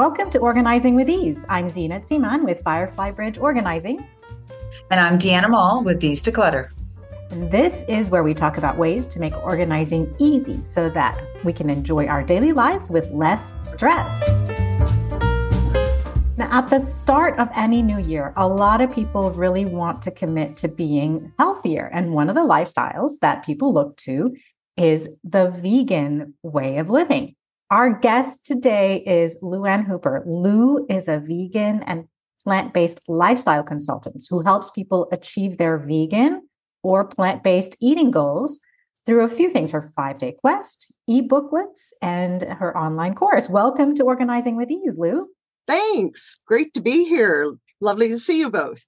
Welcome to Organizing with Ease. I'm Zeenat Siman with Firefly Bridge Organizing. And I'm Diana Mall with Ease Declutter. And this is where we talk about ways to make organizing easy so that we can enjoy our daily lives with less stress. Now, at the start of any new year, a lot of people really want to commit to being healthier. And one of the lifestyles that people look to is the vegan way of living. Our guest today is Lou Anne Hooper. Lou is a vegan and plant based lifestyle consultant who helps people achieve their vegan or plant based eating goals through a few things her five day quest, e booklets, and her online course. Welcome to Organizing with Ease, Lou. Thanks. Great to be here. Lovely to see you both.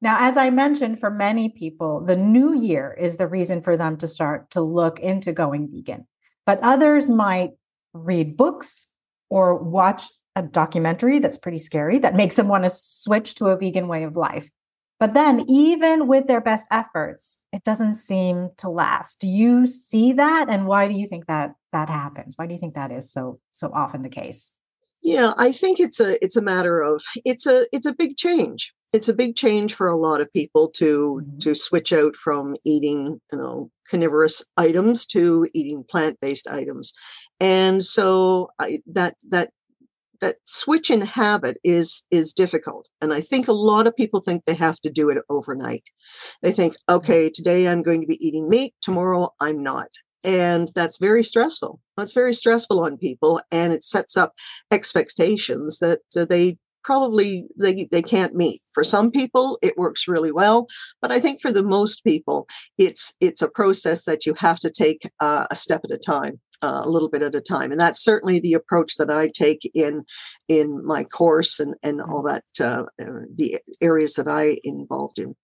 Now, as I mentioned, for many people, the new year is the reason for them to start to look into going vegan. But others might read books or watch a documentary that's pretty scary that makes them want to switch to a vegan way of life. But then, even with their best efforts, it doesn't seem to last. Do you see that, and why do you think that that happens? Why do you think that is so so often the case? Yeah, I think it's a it's a matter of it's a it's a big change. It's a big change for a lot of people to mm-hmm. to switch out from eating you know carnivorous items to eating plant based items, and so I, that that that switch in habit is is difficult and i think a lot of people think they have to do it overnight. They think okay today i'm going to be eating meat tomorrow i'm not. And that's very stressful. That's very stressful on people and it sets up expectations that uh, they probably they, they can't meet. For some people it works really well but i think for the most people it's it's a process that you have to take uh, a step at a time uh, a little bit at a time and that's certainly the approach that i take in in my course and and all that uh, uh the areas that i involved in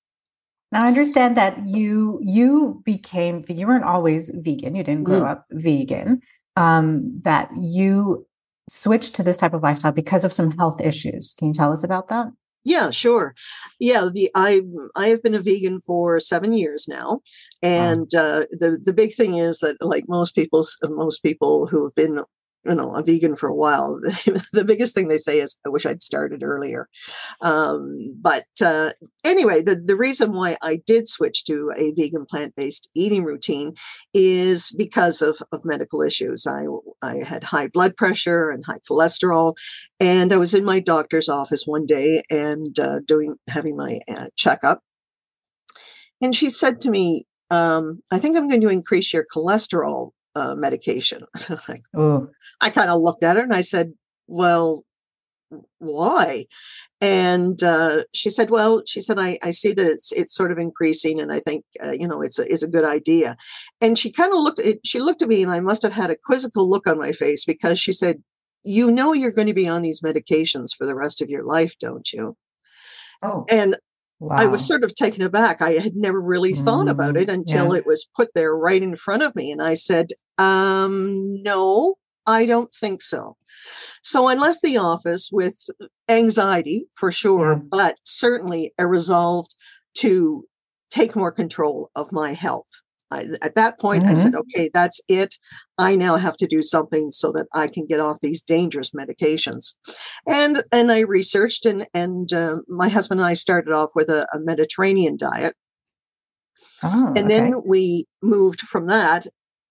now i understand that you you became you weren't always vegan you didn't grow mm. up vegan um, that you switched to this type of lifestyle because of some health issues. Can you tell us about that? Yeah, sure. Yeah, the I I have been a vegan for seven years now, and wow. uh, the the big thing is that like most people most people who have been you know a vegan for a while. The biggest thing they say is i wish i'd started earlier. Um, but uh, anyway the, the reason why i did switch to a vegan plant-based eating routine is because of, of medical issues. I, I had high blood pressure and high cholesterol and i was in my doctor's office one day and uh, doing having my uh, checkup. And she said to me um, i think i'm going to increase your cholesterol uh, medication. I kind of looked at her and I said, Well, why? And uh, she said, "Well, she said, I, I see that it's it's sort of increasing, and I think uh, you know it's a it's a good idea." And she kind of looked at she looked at me, and I must have had a quizzical look on my face because she said, "You know, you're going to be on these medications for the rest of your life, don't you?" Oh, and Wow. I was sort of taken aback. I had never really mm, thought about it mm, until yeah. it was put there right in front of me. And I said, um, no, I don't think so. So I left the office with anxiety for sure, yeah. but certainly a resolve to take more control of my health. I, at that point, mm-hmm. I said, okay, that's it. I now have to do something so that I can get off these dangerous medications. And and I researched, and and uh, my husband and I started off with a, a Mediterranean diet. Oh, and okay. then we moved from that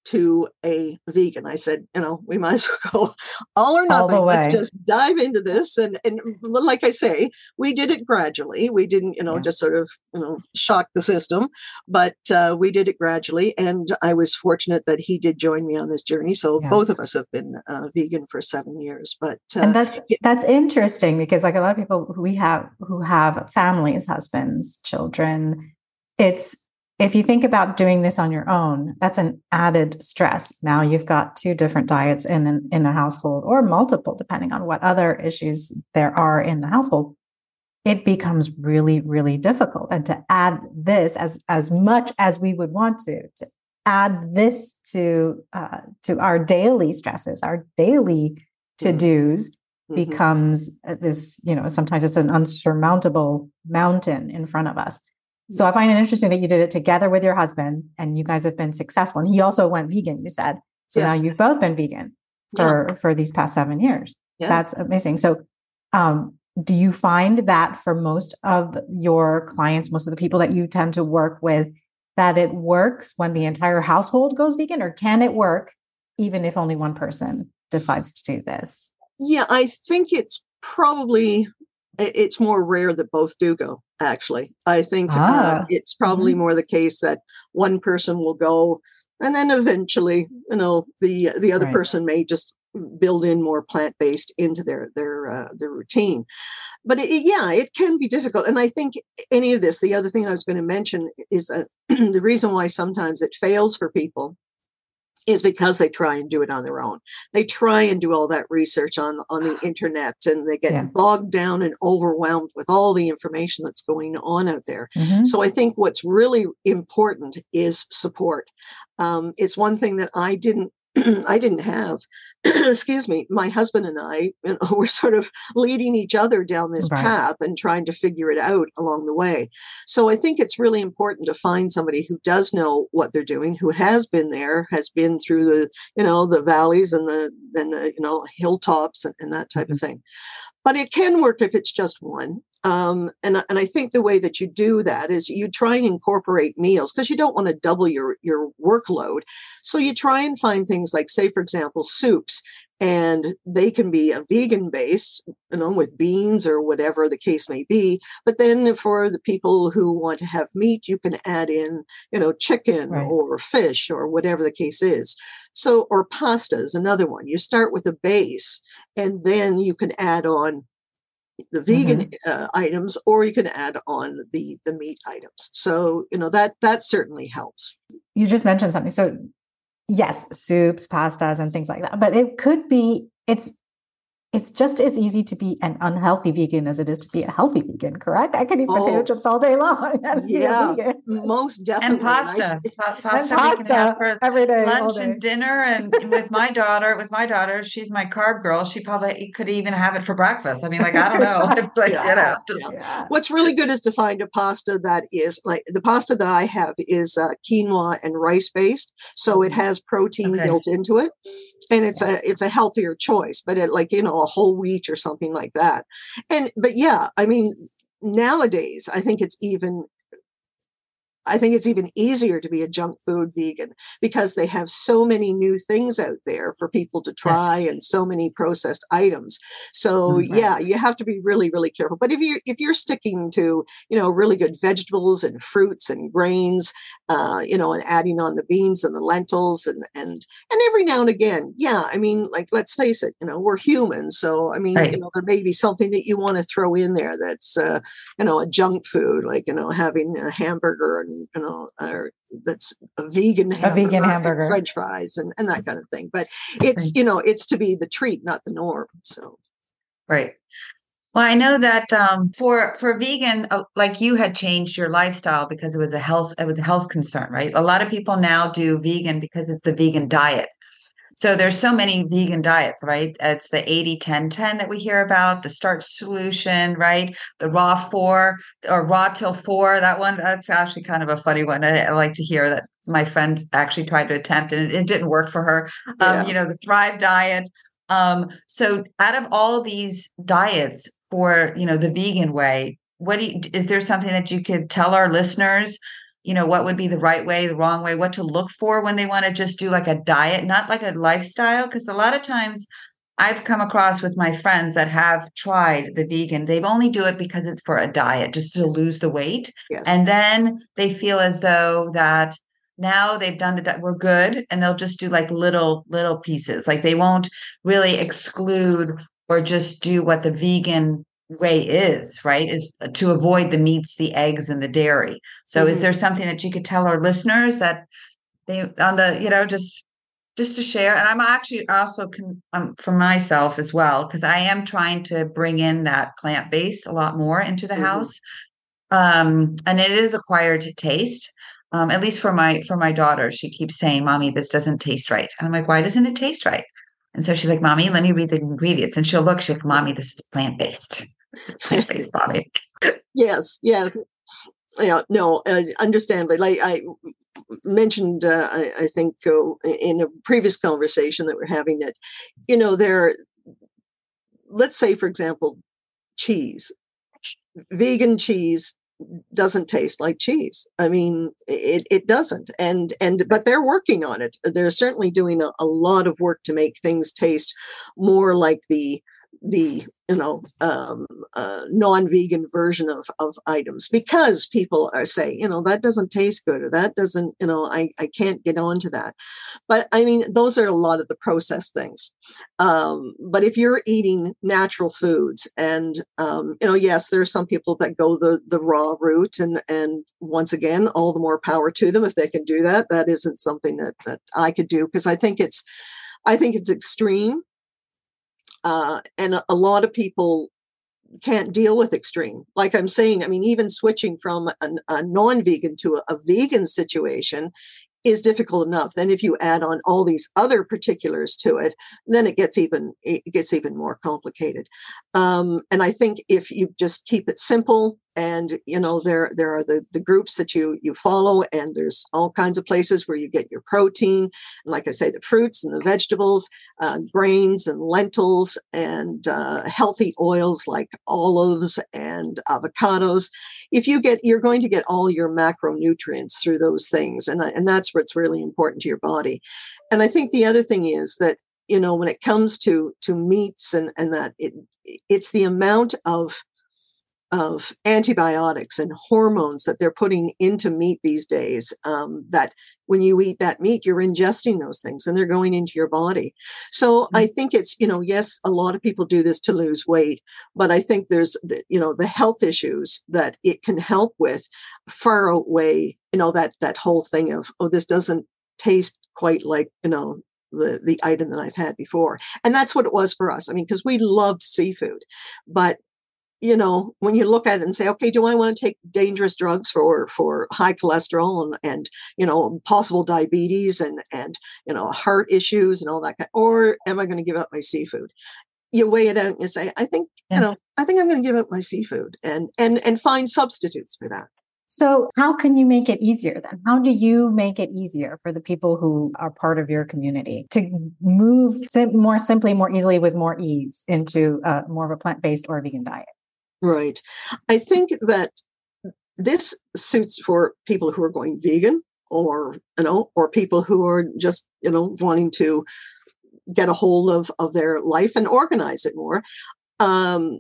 to a vegan. I said, you know, we might as well go all or nothing. All Let's just dive into this. And and like I say, we did it gradually. We didn't, you know, yeah. just sort of, you know, shock the system, but uh, we did it gradually. And I was fortunate that he did join me on this journey. So yeah. both of us have been uh, vegan for seven years. But uh, and that's yeah. that's interesting because like a lot of people who we have who have families, husbands, children, it's if you think about doing this on your own, that's an added stress. Now you've got two different diets in an, in a household or multiple, depending on what other issues there are in the household. It becomes really, really difficult. And to add this as as much as we would want to, to add this to uh, to our daily stresses, our daily to dos, mm-hmm. becomes this. You know, sometimes it's an unsurmountable mountain in front of us. So I find it interesting that you did it together with your husband and you guys have been successful. And he also went vegan, you said. So yes. now you've both been vegan for, yeah. for these past seven years. Yeah. That's amazing. So, um, do you find that for most of your clients, most of the people that you tend to work with, that it works when the entire household goes vegan, or can it work even if only one person decides to do this? Yeah, I think it's probably it's more rare that both do go actually i think uh, ah. uh, it's probably mm-hmm. more the case that one person will go and then eventually you know the the other right. person may just build in more plant based into their their uh, their routine but it, yeah it can be difficult and i think any of this the other thing i was going to mention is that the reason why sometimes it fails for people is because they try and do it on their own. They try and do all that research on on the internet and they get yeah. bogged down and overwhelmed with all the information that's going on out there. Mm-hmm. So I think what's really important is support. Um, it's one thing that I didn't I didn't have, excuse me, my husband and I you know, were sort of leading each other down this right. path and trying to figure it out along the way. So I think it's really important to find somebody who does know what they're doing, who has been there, has been through the, you know, the valleys and the, and the, you know, hilltops and, and that type mm-hmm. of thing. But it can work if it's just one. Um, and, and I think the way that you do that is you try and incorporate meals because you don't want to double your, your workload. So you try and find things like, say, for example, soups, and they can be a vegan based, you know, with beans or whatever the case may be. But then for the people who want to have meat, you can add in, you know, chicken right. or fish or whatever the case is. So, or pasta is another one. You start with a base and then you can add on the vegan mm-hmm. uh, items or you can add on the the meat items. So you know that that certainly helps. You just mentioned something. So yes soups pastas and things like that but it could be it's it's just as easy to be an unhealthy vegan as it is to be a healthy vegan, correct? I can eat oh, potato chips all day long. yeah, most definitely. And pasta, pa- pasta, and pasta for every day, lunch and dinner. And with my daughter, with my daughter, she's my carb girl. She probably could even have it for breakfast. I mean, like I don't know, like yeah, you know. Just, yeah. What's really good is to find a pasta that is like the pasta that I have is uh, quinoa and rice based, so it mm-hmm. has protein okay. built into it, and it's a it's a healthier choice. But it like you know a whole wheat or something like that. And, but yeah, I mean, nowadays, I think it's even I think it's even easier to be a junk food vegan because they have so many new things out there for people to try yes. and so many processed items. So mm-hmm. yeah, you have to be really, really careful. But if you if you're sticking to you know really good vegetables and fruits and grains, uh, you know, and adding on the beans and the lentils and and and every now and again, yeah, I mean, like let's face it, you know, we're humans, so I mean, right. you know, there may be something that you want to throw in there that's uh, you know a junk food, like you know having a hamburger and you know, or that's a vegan a vegan hamburger, French fries, and, and that kind of thing. But it's you know, it's to be the treat, not the norm. So, right. Well, I know that um, for for vegan, uh, like you had changed your lifestyle because it was a health it was a health concern, right? A lot of people now do vegan because it's the vegan diet. So there's so many vegan diets, right? It's the 80 10 10 that we hear about, the starch solution, right? The raw four or raw till four. That one, that's actually kind of a funny one. I, I like to hear that my friend actually tried to attempt and it, it didn't work for her. Um, yeah. Um, you know, the Thrive diet. Um, so out of all these diets for, you know, the vegan way, what do you, is there something that you could tell our listeners you know what would be the right way the wrong way what to look for when they want to just do like a diet not like a lifestyle because a lot of times i've come across with my friends that have tried the vegan they've only do it because it's for a diet just to lose the weight yes. and then they feel as though that now they've done the we're good and they'll just do like little little pieces like they won't really exclude or just do what the vegan way is, right? Is to avoid the meats, the eggs, and the dairy. So, mm-hmm. is there something that you could tell our listeners that they on the you know just just to share? And I'm actually also con, um, for myself as well because I am trying to bring in that plant base a lot more into the mm-hmm. house, um, and it is acquired to taste. Um, at least for my for my daughter, she keeps saying, "Mommy, this doesn't taste right," and I'm like, "Why doesn't it taste right?" And so she's like, Mommy, let me read the ingredients. And she'll look, she's like, Mommy, this is plant based. This based, Mommy. yes. Yeah. Yeah. No, uh, understandably. Like I mentioned, uh, I, I, think uh, in a previous conversation that we're having, that, you know, there, let's say, for example, cheese. Vegan cheese doesn't taste like cheese. I mean, it, it doesn't. And and but they're working on it. They're certainly doing a, a lot of work to make things taste more like the the you know um, uh, non-vegan version of of items because people are say you know that doesn't taste good or that doesn't you know I I can't get on to that, but I mean those are a lot of the processed things. Um, but if you're eating natural foods and um, you know yes there are some people that go the the raw route and and once again all the more power to them if they can do that. That isn't something that that I could do because I think it's I think it's extreme uh, and a, lot of people can't deal with extreme. Like I'm saying, I mean, even switching from a, a non vegan to a, a, vegan situation is difficult enough. Then if you add on all these other particulars to it, then it gets even it gets even more complicated. Um, and I think if you just keep it simple, and you know there there are the the groups that you you follow, and there's all kinds of places where you get your protein, and like I say, the fruits and the vegetables, uh, grains and lentils, and uh, healthy oils like olives and avocados. If you get, you're going to get all your macronutrients through those things, and and that's what's really important to your body. And I think the other thing is that you know when it comes to to meats and and that it it's the amount of of antibiotics and hormones that they're putting into meat these days um, that when you eat that meat you're ingesting those things and they're going into your body so mm-hmm. i think it's you know yes a lot of people do this to lose weight but i think there's the, you know the health issues that it can help with far outweigh you know that that whole thing of oh this doesn't taste quite like you know the the item that I've had before. And that's what it was for us. I mean, because we loved seafood, but you know, when you look at it and say, okay, do I want to take dangerous drugs for for high cholesterol and, and you know possible diabetes and and you know heart issues and all that, kind, or am I going to give up my seafood? You weigh it out and you say, I think yeah. you know, I think I'm going to give up my seafood and and and find substitutes for that. So, how can you make it easier then? How do you make it easier for the people who are part of your community to move sim- more simply, more easily, with more ease into uh, more of a plant based or vegan diet? Right. I think that this suits for people who are going vegan or, you know, or people who are just, you know, wanting to get a hold of, of their life and organize it more. Um,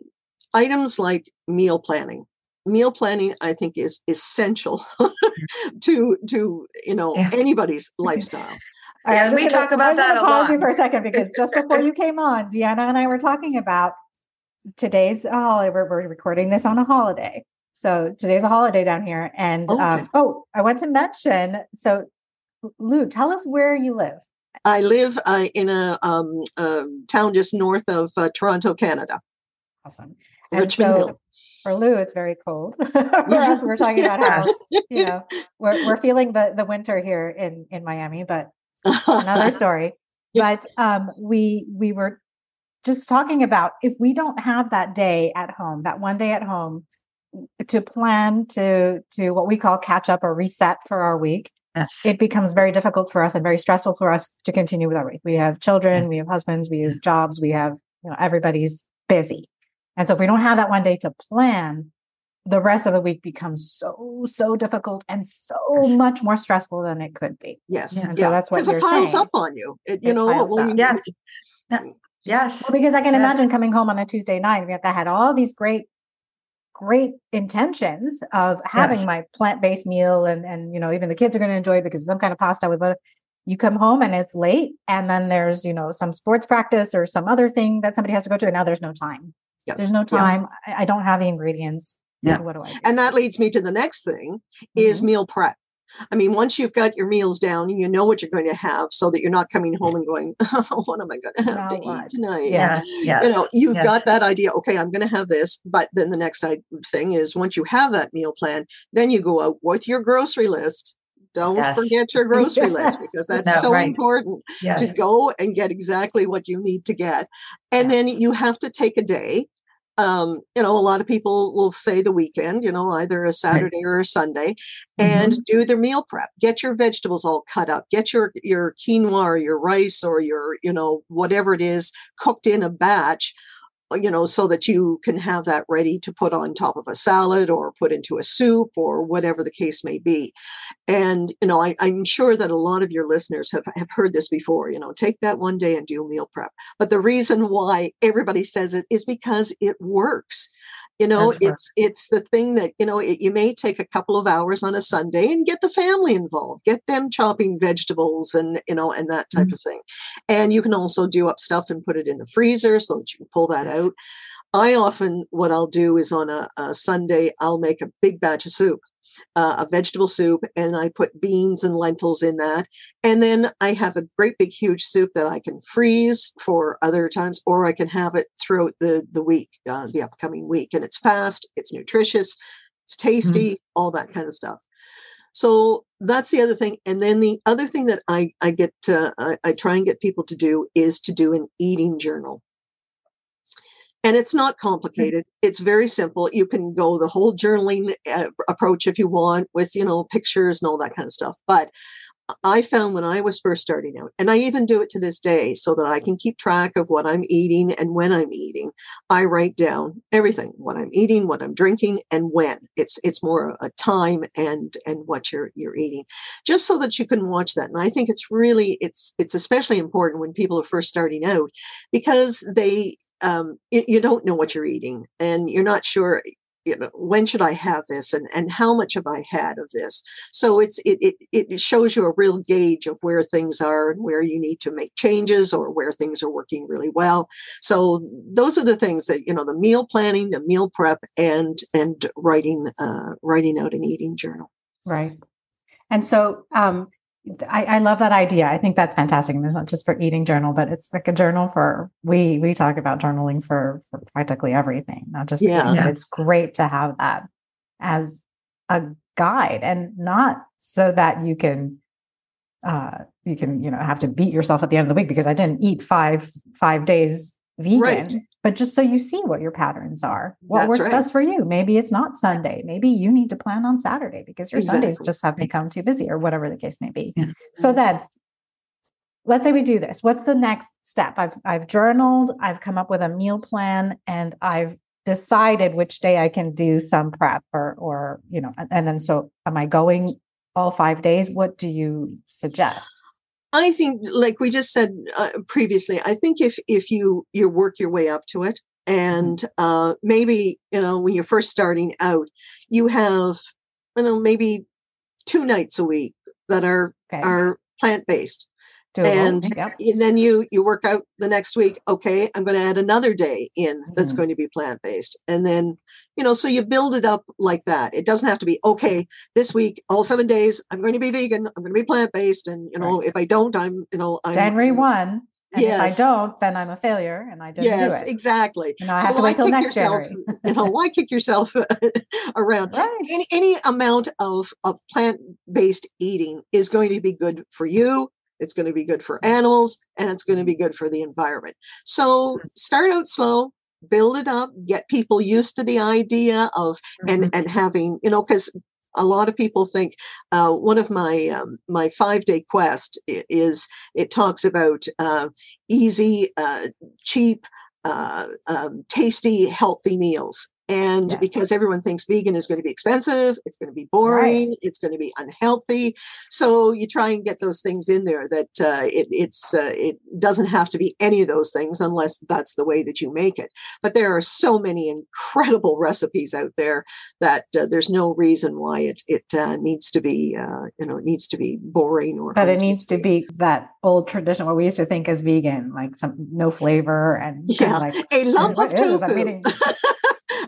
items like meal planning. Meal planning, I think, is essential to to you know yeah. anybody's lifestyle. Yeah, we talk about that a lot. you for a second because just before you came on, Diana and I were talking about today's a holiday. We're, we're, recording this on a holiday. So today's a holiday down here. And okay. um, oh, I want to mention so, Lou, tell us where you live. I live uh, in a, um, a, town just north of uh, Toronto, Canada. Awesome. Richmond so, Hill. For Lou, it's very cold. us, we're talking about how you know we're we're feeling the the winter here in in Miami, but another story. But um, we we were just talking about if we don't have that day at home, that one day at home to plan to to what we call catch up or reset for our week, yes. it becomes very difficult for us and very stressful for us to continue with our week. We have children, yes. we have husbands, we have jobs, we have you know everybody's busy. And so if we don't have that one day to plan, the rest of the week becomes so so difficult and so much more stressful than it could be. Yes, and yeah. so that's what you're it piles saying. up on you. It, you it know, well, yes. Yes. Well, because I can yes. imagine coming home on a Tuesday night I had all these great, great intentions of having yes. my plant-based meal and and you know, even the kids are going to enjoy it because some kind of pasta with butter. You come home and it's late, and then there's, you know, some sports practice or some other thing that somebody has to go to, and now there's no time. Yes. There's no time. Yeah. I, I, don't have the ingredients. Yeah. What do I do? And that leads me to the next thing mm-hmm. is meal prep. I mean, once you've got your meals down you know what you're going to have so that you're not coming home and going, oh, what am I going to have to eat tonight? Yes, yes, you know, you've yes. got that idea. Okay, I'm going to have this. But then the next thing is once you have that meal plan, then you go out with your grocery list. Don't yes. forget your grocery list because that's no, so right. important to go and get exactly what you need to get. And then you have to take a day um, you know, a lot of people will say the weekend, you know, either a Saturday right. or a Sunday, and mm-hmm. do their meal prep. Get your vegetables all cut up. Get your your quinoa or your rice or your, you know, whatever it is cooked in a batch. Uh, you know, so that you can have that ready to put on top of a salad or put into a soup or whatever the case may be. And, you know, I, am sure that a lot of your listeners have, have heard this before, you know, take that one day and do meal prep. But the reason why everybody says it is because it works. You know, it's it's the thing that you know. It, you may take a couple of hours on a Sunday and get the family involved, get them chopping vegetables and you know and that type mm-hmm. of thing. And you can also do up stuff and put it in the freezer so that you can pull that out. I often what I'll do is on a, a Sunday I'll make a big batch of soup uh, a vegetable soup and I put beans and lentils in that. And then I have a great big huge soup that I can freeze for other times, or I can have it throughout the, the week, uh, the upcoming week. And it's fast, it's nutritious, it's mm-hmm. tasty, mm-hmm. all that kind of stuff. So that's the other thing. And then the other thing that I, I get, uh, I, I try and get people to do is to do an eating journal. And it's not complicated. It's very simple. You can go the whole journaling uh, approach if you want with, you know, pictures and all that kind of stuff. But I found when I was first starting out, and I even do it to this day so that I can keep track of what I'm eating and when I'm eating. I write down everything, what I'm eating, what I'm drinking, and when. It's it's more a time and and what you're you're eating, just so that you can watch that. And I think it's really it's it's especially important when people are first starting out because they um, you, you, don't know what you're eating and you're not sure you know when should i have this and and how much have i had of this? So it's it it, it shows you a real gauge of where things are and where you need to make changes or where things are working really well. So those are the things that you know the meal planning the meal prep and and writing uh writing out an eating journal. Right. And so um I, I, love that idea. I think that's fantastic. And it's not just for eating journal, but it's like a journal for we we talk about journaling for, for practically everything, not just yeah. yeah. It's great to have that as a guide and not so that you can uh you can, you know, have to beat yourself at the end of the week because I didn't eat five five days vegan. Right but just so you see what your patterns are, what That's works right. best for you. Maybe it's not Sunday. Maybe you need to plan on Saturday because your exactly. Sundays just have become too busy or whatever the case may be. Yeah. So then let's say we do this. What's the next step? I've I've journaled, I've come up with a meal plan, and I've decided which day I can do some prep or or you know, and then so am I going all five days? What do you suggest? I think, like we just said uh, previously, I think if if you you work your way up to it, mm-hmm. and uh, maybe you know when you're first starting out, you have you know maybe two nights a week that are okay. are plant based, and, yep. then you you work out the next week okay i'm going to add another day in that's mm-hmm. going to be plant based and then you know so you build it up like that it doesn't have to be okay this week all seven days i'm going to be vegan i'm going to be plant based and you know right. if i don't i'm you know i'm january 1 and yes. if I don't, then I'm a failure and I didn't yes, do it. exactly. You know, I so have to wait till next yourself, January. you know, why kick yourself around? Right. Any, any amount of, of plant based eating is going to be good for you it's going to be good for animals and it's going to be good for the environment. So start out slow, build it up, get people used to the idea of and mm-hmm. and having, you know, because a lot of people think uh, one of my um, my five day quest is it talks about uh, easy, uh, cheap, uh, um, tasty, healthy meals. And yes. because everyone thinks vegan is going to be expensive, it's going to be boring, right. it's going to be unhealthy. So you try and get those things in there that uh, it, it's uh, it doesn't have to be any of those things unless that's the way that you make it. But there are so many incredible recipes out there that uh, there's no reason why it it uh, needs to be uh, you know it needs to be boring or. But it needs to be that old tradition what we used to think as vegan, like some no flavor and yeah, like, a lump of tofu.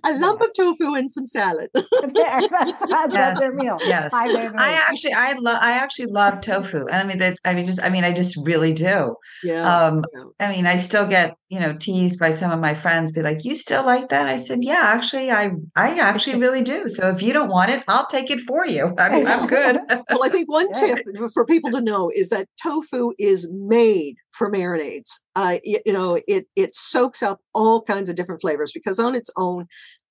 a lump yes. of tofu and some salad. there, that's, that's yes. their meal. Yes, I actually, I love, I actually love tofu, and I mean that. I mean, just, I mean, I just really do. Yeah. Um, yeah. I mean, I still get you know teased by some of my friends, be like, "You still like that?" I said, "Yeah, actually, I, I actually really do. So if you don't want it, I'll take it for you. I mean, I'm good." well, I think one tip for people to know is that tofu is made for marinades. Uh, you, you know, it it soaks up all kinds of different flavors because on its own,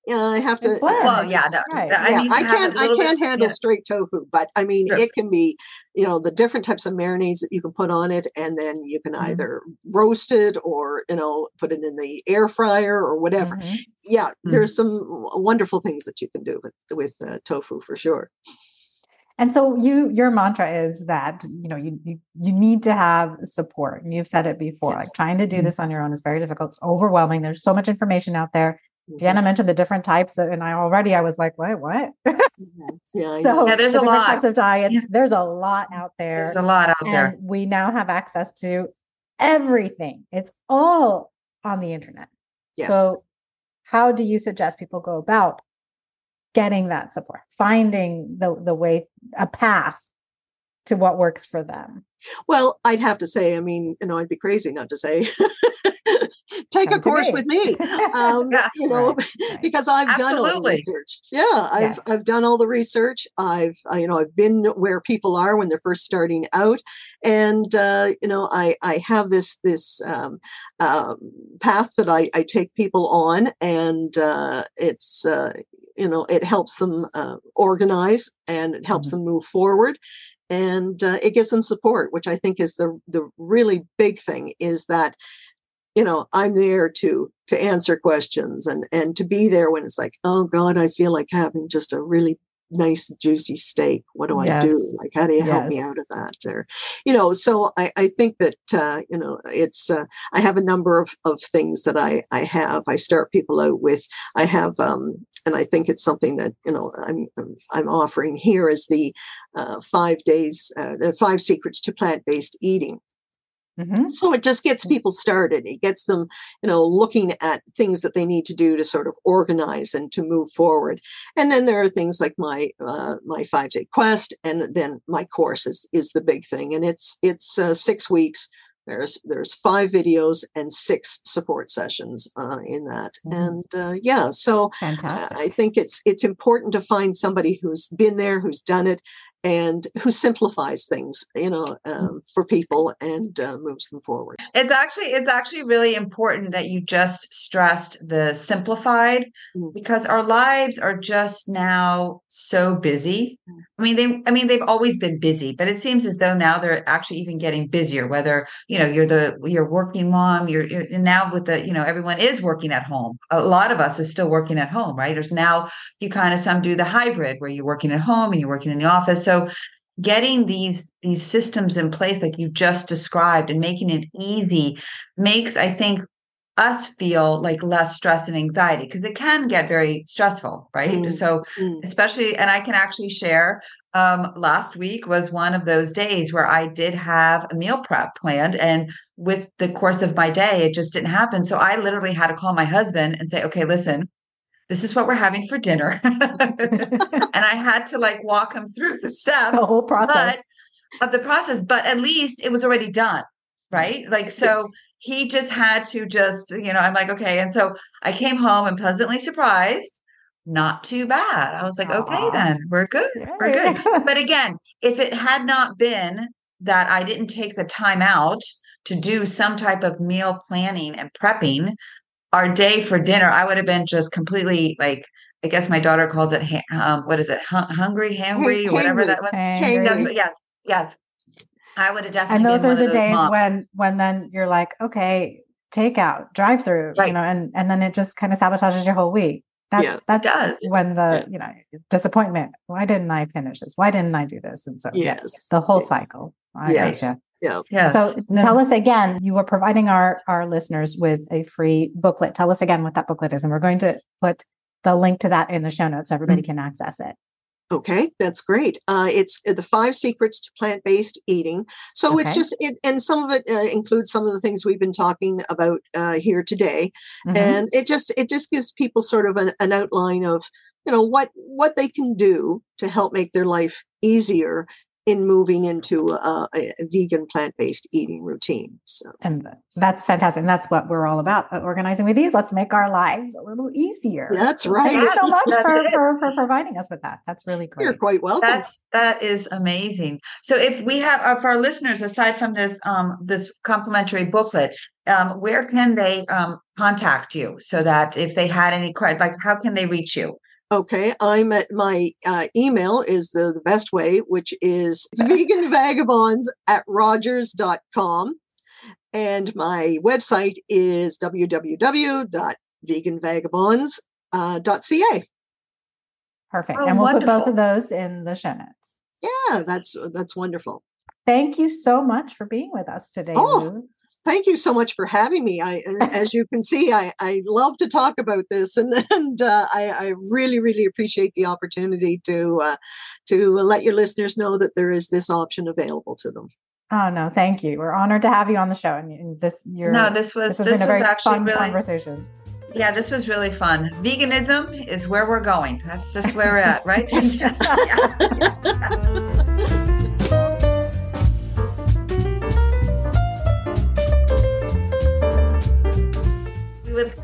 you know, I have to. It's. Well, yeah, no, Right. I yeah, need to I can't. I can't handle yeah. straight tofu, but I mean, Sure. it can be, you know, the different types of marinades that you can put on it, and then you can Mhm. either roast it or you know put it in the air fryer or whatever. Mhm. Yeah, Mhm. there's some wonderful things that you can do with with uh, tofu for sure. And so you your mantra is that you know you you, you need to have support. And you've said it before. Yes. Like trying to do Mhm. this on your own is very difficult. It's overwhelming. There's so much information out there. Diana mentioned the different types, of, and I already I was like, what, what? Mhm. Yeah, so Yeah, there's the a lot. types of diets. Yeah. There's a lot out there. There's a lot out there. we now have access to everything. It's all on the internet. yes. So, how do you suggest people go about getting that support, finding the the way, a path to what works for them? Well, I'd have to say, I mean, you know, I'd be crazy not to say, take Come a course me. with me. Um, Yeah. you know, Right, right. because I've done all the research. Yeah, I've Yes. I've done all the research. I've I, you know I've been where people are when they're first starting out, and uh, you know I I have this this um, um, path that I I take people on, and uh, it's. Uh, you know, it helps them uh, organize and it helps Mm-hmm. them move forward and uh, it gives them support which i think is the the really big thing is that you know i'm there to to answer questions and and to be there when it's like oh god i feel like having just a really nice juicy steak. What do i do? Like how do you help me out of that? or you know so i i think that uh you know it's uh, i have a number of of things that i i have. I start people out with i have um and I think it's something that you know I'm I'm, offering here is the uh, five days, uh, the five secrets to plant based eating. Mhm. So it just gets people started. It gets them, you know, looking at things that they need to do to sort of organize and to move forward. And then there are things like my uh, my five day quest, and then my course is is the big thing. And it's it's uh, six weeks. There's there's five videos and six support sessions uh, in that. Mhm. And uh, yeah, so uh, Fantastic. I think it's it's important to find somebody who's been there, who's done it, and who simplifies things, you know, um, for people and uh, moves them forward. It's actually it's actually really important that you just stressed the simplified Mm. because our lives are just now so busy. Mm. I mean they I mean they've always been busy, but it seems as though now they're actually even getting busier whether, you know, you're the you're working mom, you're, you're now with the, you know, everyone is working at home. A lot of us is still working at home, right? There's now you kind of some do the hybrid where you're working at home and you're working in the office. So getting these these systems in place like you just described and making it easy makes i think us feel like less stress and anxiety because it can get very stressful right Mm. so Mm. especially and i can actually share um, last week was one of those days where i did have a meal prep planned and with the course of my day it just didn't happen so i literally had to call my husband and say okay listen this is what we're having for dinner and I had to like walk him through the steps the whole process. but, of the process. But at least it was already done, right? Like so, he just had to just you know. I'm like okay, and so I came home and pleasantly surprised. Not too bad. I was like, okay, then we're good. We're good. But again, if it had not been that I didn't take the time out to do some type of meal planning and prepping, our day for dinner, I would have been just completely like, I guess my daughter calls it, ha- um, what is it, Hun- hungry, hangry, or whatever that was. Angry. That's what, yes, yes. I would have definitely and those are one the those days moms. when when then you're like okay takeout drive through you know and and then it just kind of sabotages your whole week that's Yeah, that's does. when the Yeah. you know disappointment why didn't i finish this why didn't i do this and so yeah, Yes. the whole Yeah. cycle I Yes. gotcha. Yeah. yes. so No. tell us again you are providing our our listeners with a free booklet tell us again what that booklet is and we're going to put the link to that in the show notes so everybody Mm-hmm. can access it Okay, that's great. Uh, it's uh, the five secrets to plant-based eating. So it's just it, and some of it uh, includes some of the things we've been talking about uh, here today. Mhm. and it just it just gives people sort of an, an outline of you know what what they can do to help make their life easier in moving into a, a vegan plant-based eating routine so. And that's fantastic and that's what we're all about organizing with ease. Let's make our lives a little easier. That's right thank you so much for, for, for, providing us with that. That's really great. you're quite welcome. That's that is amazing. So if we have uh, for our listeners aside from this um this complimentary booklet um where can they um contact you so that if they had any questions like how can they reach you Okay, I'm at my uh, email is the, the best way, which is vegan vagabonds at rogers.com. And my website is www.veganvagabonds.ca. Perfect. Oh, and we'll wonderful. put both of those in the show notes. Yeah, that's that's wonderful. Thank you so much for being with us today. Oh, Lou thank you so much for having me. I, as you can see, I, I love to talk about this, and and uh, I, I, really, really appreciate the opportunity to uh, to let your listeners know that there is this option available to them. Oh no, thank you. We're honored to have you on the show, and this you're no, this was this, this was actually fun really conversation. Yeah, this was really fun. Veganism is where we're going. That's just where we're at, right?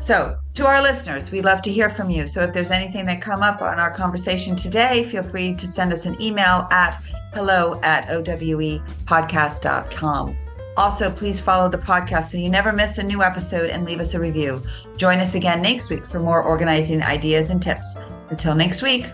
So, to our listeners, we'd love to hear from you. So, if there's anything that come up on our conversation today, feel free to send us an email at hello at owepodcast.com. Also, please follow the podcast so you never miss a new episode and leave us a review. Join us again next week for more organizing ideas and tips. Until next week,